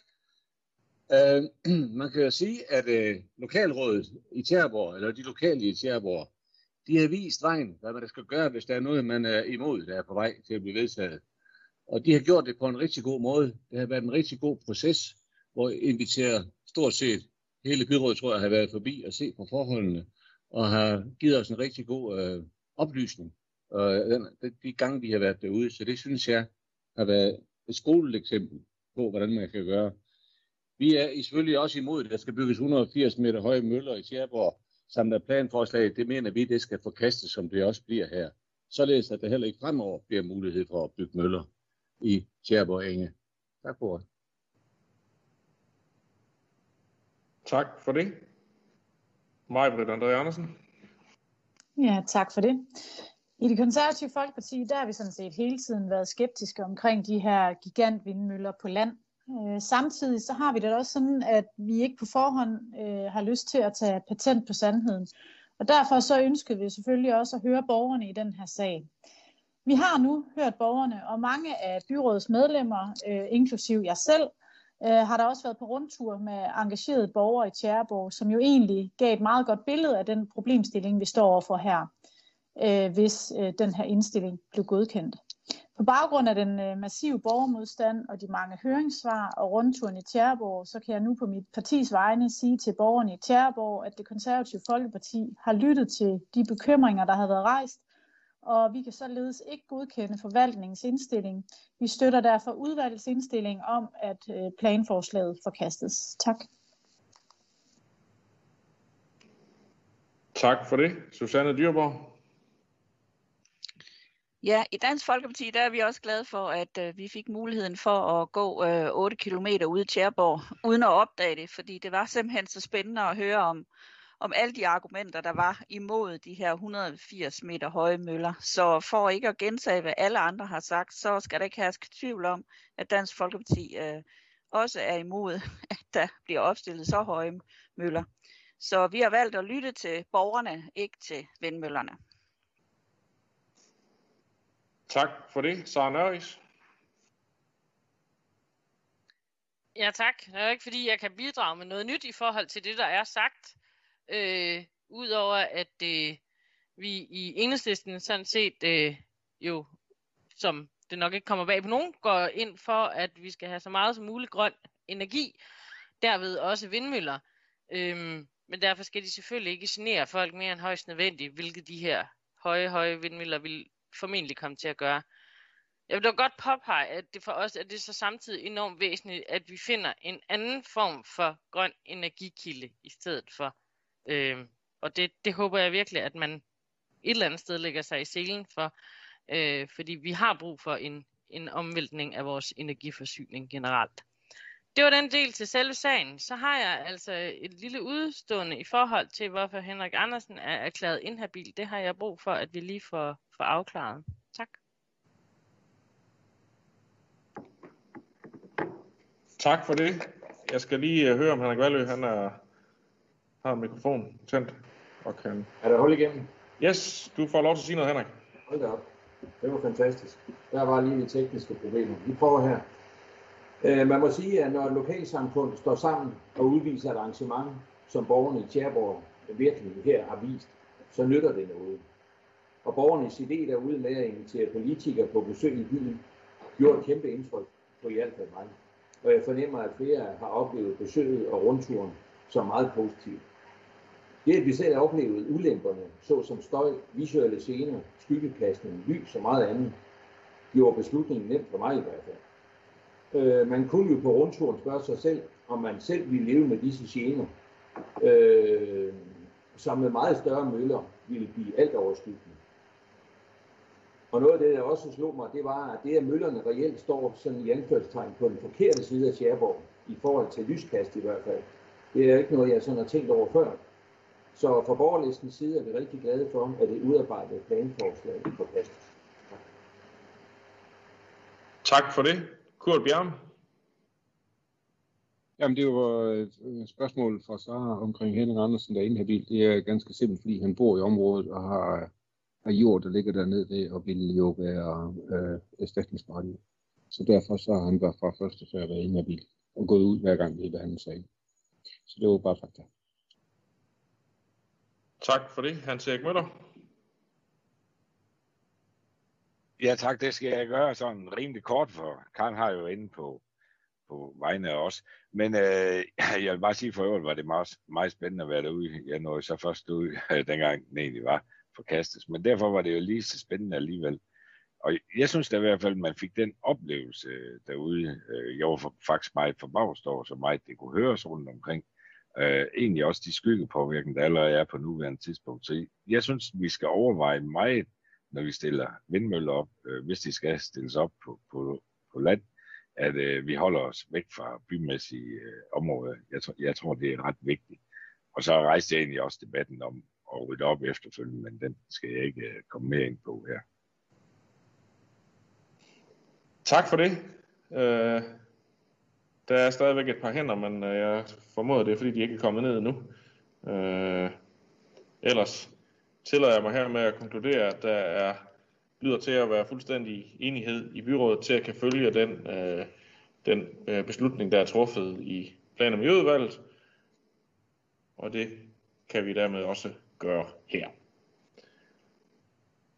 Øh, man kan jo sige, at øh, lokalrådet i Tjærborg, eller de lokale i Tjærborg, de har vist vejen, hvad man skal gøre, hvis der er noget, man er imod, der er på vej til at blive vedtaget. Og de har gjort det på en rigtig god måde. Det har været en rigtig god proces, hvor inviterer stort set hele byrådet, tror jeg, har været forbi og se på forholdene, og har givet os en rigtig god øh, oplysning øh, den, de gange, vi har været derude. Så det synes jeg har været et skoleeksempel på, hvordan man kan gøre. Vi er selvfølgelig også imod, at der skal bygges 180 meter høje møller i Tjerborg, samt at planforslaget, det mener vi, det skal forkastes, som det også bliver her. Således at der heller ikke fremover bliver mulighed for at bygge møller i Tjerborg Enge. Tak for det. Tak for det. Majbrit André Andersen. Ja, tak for det. I det konservative Folkeparti, der har vi sådan set hele tiden været skeptiske omkring de her gigantvindmøller på land. Øh, samtidig så har vi det også sådan, at vi ikke på forhånd øh, har lyst til at tage patent på sandheden. Og derfor så ønsker vi selvfølgelig også at høre borgerne i den her sag. Vi har nu hørt borgerne, og mange af byrådets medlemmer, øh, inklusiv jeg selv, øh, har der også været på rundtur med engagerede borgere i Tjæreborg, som jo egentlig gav et meget godt billede af den problemstilling, vi står overfor her øh, hvis øh, den her indstilling blev godkendt. På baggrund af den øh, massive borgermodstand og de mange høringssvar og rundturen i Tjæreborg, så kan jeg nu på mit partis vegne sige til borgerne i Tjæreborg, at det konservative Folkeparti har lyttet til de bekymringer, der har været rejst, og vi kan således ikke godkende forvaltningens indstilling. Vi støtter derfor udvalgets indstilling om, at øh, planforslaget forkastes. Tak. Tak for det. Susanne Dyrborg. Ja, i Dansk Folkeparti der er vi også glade for, at øh, vi fik muligheden for at gå øh, 8 km ude i Tjærborg, uden at opdage det, fordi det var simpelthen så spændende at høre om, om alle de argumenter, der var imod de her 180 meter høje møller. Så for ikke at gentage, hvad alle andre har sagt, så skal der ikke herske tvivl om, at Dansk Folkeparti øh, også er imod, at der bliver opstillet så høje møller. Så vi har valgt at lytte til borgerne, ikke til vindmøllerne. Tak for det. Sara Nørris. Ja, tak. Det er ikke fordi, jeg kan bidrage med noget nyt i forhold til det, der er sagt. Øh, Udover at øh, vi i enhedslisten sådan set øh, jo, som det nok ikke kommer bag på nogen, går ind for, at vi skal have så meget som muligt grøn energi. Derved også vindmøller. Øhm, men derfor skal de selvfølgelig ikke genere folk mere end højst nødvendigt, hvilket de her høje, høje vindmøller vil formentlig komme til at gøre. Jeg vil da godt påpege, at det for os er det så samtidig enormt væsentligt, at vi finder en anden form for grøn energikilde i stedet for. Øh, og det, det håber jeg virkelig, at man et eller andet sted lægger sig i selen for, øh, fordi vi har brug for en, en omvæltning af vores energiforsyning generelt. Det var den del til selve sagen. Så har jeg altså et lille udstående i forhold til, hvorfor Henrik Andersen er erklæret inhabil. Det har jeg brug for, at vi lige får, får afklaret. Tak. Tak for det. Jeg skal lige uh, høre, om Henrik Valø han er, har mikrofon tændt. Og kan... Er der hul igennem? Yes, du får lov til at sige noget, Henrik. Hold da op. Det var fantastisk. Der var lige de tekniske problemer. Vi prøver her. Øh, man må sige, at når lokalsamfund står sammen og udviser et arrangement, som borgerne i Tjerborg virkelig her har vist, så nytter det noget. Og borgernes idé derude med at invitere politikere på besøg i byen, gjorde et kæmpe indtryk på i hvert fald mig. Og jeg fornemmer, at flere har oplevet besøget og rundturen som meget positivt. Det, at vi selv har oplevet ulemperne, såsom støj, visuelle scener, skyggekastning, lys og meget andet, gjorde beslutningen nemt for mig i hvert fald. Øh, man kunne jo på rundturen spørge sig selv, om man selv ville leve med disse gener, øh, som med meget større møller ville blive alt overskyggende. Og noget af det, der også slog mig, det var, at det, at møllerne reelt står sådan i anførselstegn på den forkerte side af Tjærborg, i forhold til lyskast i hvert fald. Det er ikke noget, jeg sådan har tænkt over før. Så fra borgerlistens side er vi rigtig glade for, at det udarbejdede planforslag forkastes. Tak for det. Kurt Bjerm. Jamen, det var et spørgsmål fra Sara omkring Henrik Andersen, der er inhabil. Det er ganske simpelt, fordi han bor i området og har, har jord, der ligger dernede ved, og vil jo være øh, erstatningsberettiget. Så derfor så har han været fra første før været inhabil og gået ud hver gang vi har behandlet sagen. Så det var bare fakta. Tak for det. Hans Erik Møller. Ja tak, det skal jeg gøre sådan rimelig kort, for Karen har jo inde på, på vegne af os. Men øh, jeg vil bare sige, for øvrigt var det meget, meget spændende at være derude. Jeg nåede så først ud, dengang den egentlig var forkastet. Men derfor var det jo lige så spændende alligevel. Og jeg synes da i hvert fald, at man fik den oplevelse øh, derude. Øh, jeg var faktisk meget forbavst over, så meget det kunne høres rundt omkring. Uh, egentlig også de skyggepåvirkninger, der allerede er på nuværende tidspunkt. Så jeg synes, vi skal overveje meget, når vi stiller vindmøller op, øh, hvis de skal stilles op på, på, på land, at øh, vi holder os væk fra bymæssige øh, områder. Jeg, tror, jeg tror, det er ret vigtigt. Og så rejste jeg egentlig også debatten om at rydde op efterfølgende, men den skal jeg ikke øh, komme mere ind på her. Tak for det. Øh, der er stadigvæk et par hænder, men øh, jeg formoder det er, fordi de ikke er kommet ned endnu. Øh, ellers tillader jeg mig her med at konkludere, at der er lyder til at være fuldstændig enighed i byrådet til at kan følge den, øh, den øh, beslutning, der er truffet i plan- og miljøudvalget. Og det kan vi dermed også gøre her.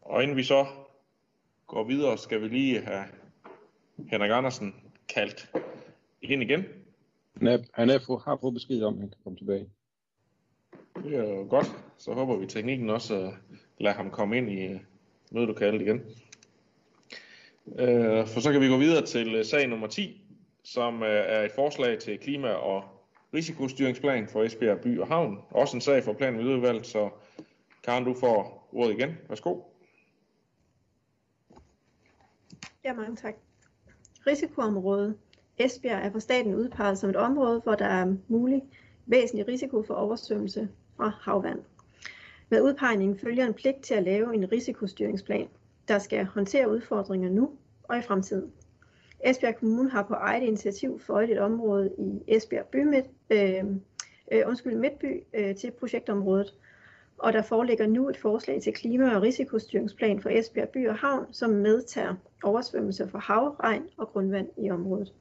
Og inden vi så går videre, skal vi lige have Henrik Andersen kaldt ind igen. Han, er, han er, har fået besked om, at han kan komme tilbage. Det er jo godt. Så håber vi, at teknikken også øh, lader ham komme ind i øh, uh, mødelokalet igen. Uh, for så kan vi gå videre til sag nummer 10, som er et forslag til klima- og risikostyringsplan for Esbjerg by og havn. Også en sag for plan- og så Karen, du får ordet igen. Værsgo. Ja, mange tak. Risikoområdet Esbjerg er for staten udpeget som et område, hvor der er mulig væsentlig risiko for oversvømmelse fra havvand. Med udpegningen følger en pligt til at lave en risikostyringsplan, der skal håndtere udfordringer nu og i fremtiden. Esbjerg Kommune har på eget initiativ føjet et område i Esbjerg Bymidt, øh, øh, undskyld, Midtby øh, til projektområdet, og der foreligger nu et forslag til klima- og risikostyringsplan for Esbjerg by og havn, som medtager oversvømmelse for hav, regn og grundvand i området.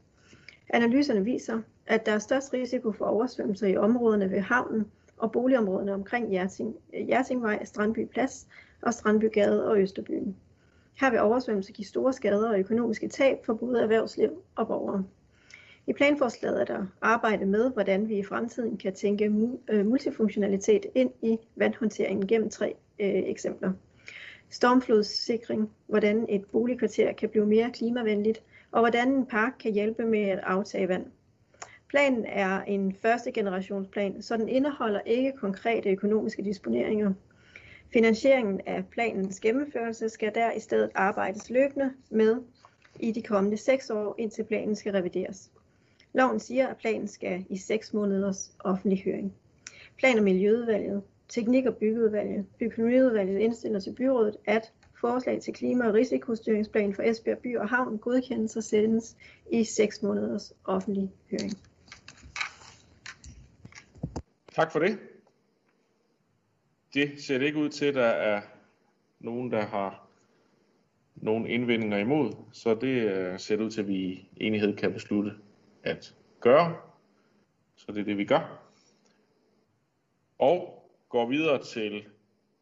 Analyserne viser, at der er størst risiko for oversvømmelser i områderne ved havnen og boligområderne omkring Jerting, Jertingvej, Strandby Plads og Strandbygade og Østerbyen. Her vil oversvømmelse give store skader og økonomiske tab for både erhvervsliv og borgere. I planforslaget er der arbejdet med, hvordan vi i fremtiden kan tænke øh, multifunktionalitet ind i vandhåndteringen gennem tre øh, eksempler. Stormflodssikring, hvordan et boligkvarter kan blive mere klimavenligt, og hvordan en park kan hjælpe med at aftage vand. Planen er en første generationsplan, så den indeholder ikke konkrete økonomiske disponeringer. Finansieringen af planens gennemførelse skal der i stedet arbejdes løbende med i de kommende seks år, indtil planen skal revideres. Loven siger, at planen skal i seks måneders offentlig høring. Plan- og Miljøudvalget, Teknik- og Byggeudvalget, Økonomiudvalget indstiller til byrådet, at forslag til klima- og risikostyringsplan for Esbjerg by og havn godkendes og sendes i 6 måneders offentlig høring. Tak for det. Det ser det ikke ud til, at der er nogen, der har nogle indvendinger imod, så det øh, ser det ud til, at vi i enighed kan beslutte at gøre. Så det er det, vi gør. Og går videre til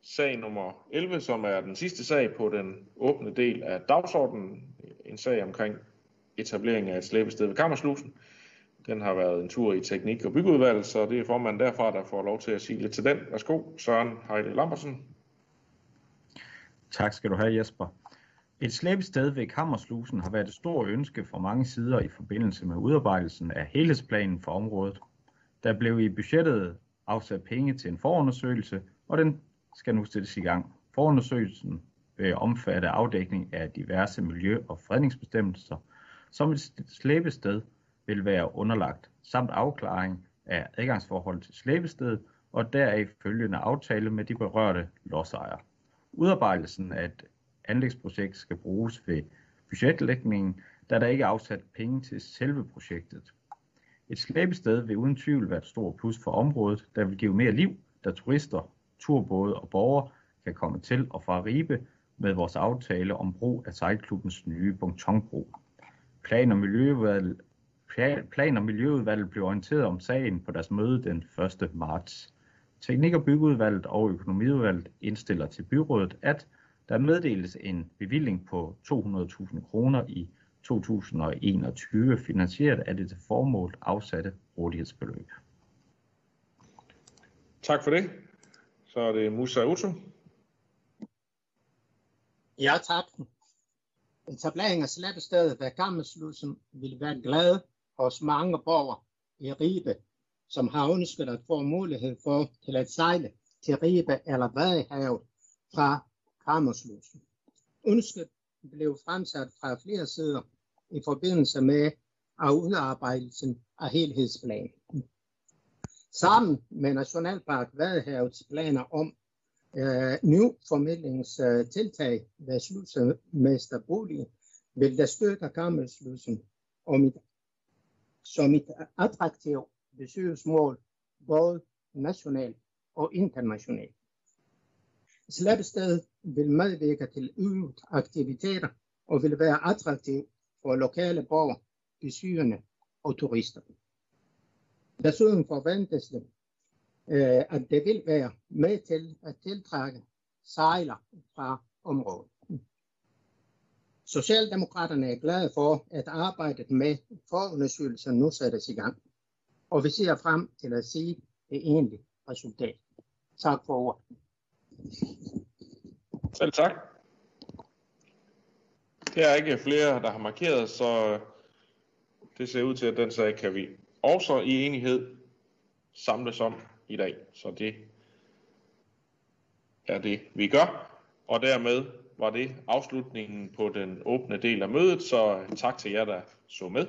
sag nummer 11, som er den sidste sag på den åbne del af dagsordenen. En sag omkring etablering af et slæbested ved Kammerslusen. Den har været en tur i teknik- og byggeudvalget, så det er formanden derfra, der får lov til at sige lidt til den. Værsgo, Søren Heide Lambersen. Tak skal du have, Jesper. Et slæbested ved Kammerslusen har været et stort ønske fra mange sider i forbindelse med udarbejdelsen af helhedsplanen for området. Der blev i budgettet afsat penge til en forundersøgelse, og den skal nu sættes i gang. Forundersøgelsen vil omfatte afdækning af diverse miljø- og fredningsbestemmelser, som et slæbested vil være underlagt, samt afklaring af adgangsforhold til slæbestedet og deraf følgende aftale med de berørte lodsejere. Udarbejdelsen af et anlægsprojekt skal bruges ved budgetlægningen, da der ikke er afsat penge til selve projektet. Et slæbested vil uden tvivl være et stort plus for området, der vil give mere liv, da turister, turbåde og borgere kan komme til og fra Ribe med vores aftale om brug af sejlklubbens nye pontonbro. Plan- og Miljøudvalget, Plan- og Miljøudvalget blev orienteret om sagen på deres møde den 1. marts. Teknik- og byggeudvalget og økonomiudvalget indstiller til byrådet, at der meddeles en bevilling på 200.000 kroner i 2021, finansieret af det til formål afsatte rådighedsbeløb. Tak for det. Så er det Musa Uto. Ja, tak. Etablering af slæbestedet ved Gammelslusen vil være glad hos mange borgere i Ribe, som har ønsket at få mulighed for til at sejle til Ribe eller Vadehavet fra Kammerslusen. Ønsket blev fremsat fra flere sider i forbindelse med udarbejdelsen af helhedsplanen. Sammen med Nationalpark Vadehavets planer om øh, ny formidlingstiltag øh, ved Slusemesterboligen vil der støtte Gammelslusen om mit som et attraktivt besøgsmål både nationalt og internationalt. Slæbestedet vil medvirke til øget aktiviteter og vil være attraktiv for lokale borgere, besøgende og turister. Desuden forventes det, øh, at det vil være med til at tiltrække sejler fra området. Socialdemokraterne er glade for, at arbejdet med forundersøgelser nu sættes i gang, og vi ser frem til at se det egentlige resultat. Tak for ordet. Selv tak. Der er ikke flere, der har markeret, så det ser ud til, at den sag kan vi også i enighed samles om i dag. Så det er det, vi gør. Og dermed var det afslutningen på den åbne del af mødet, så tak til jer, der så med.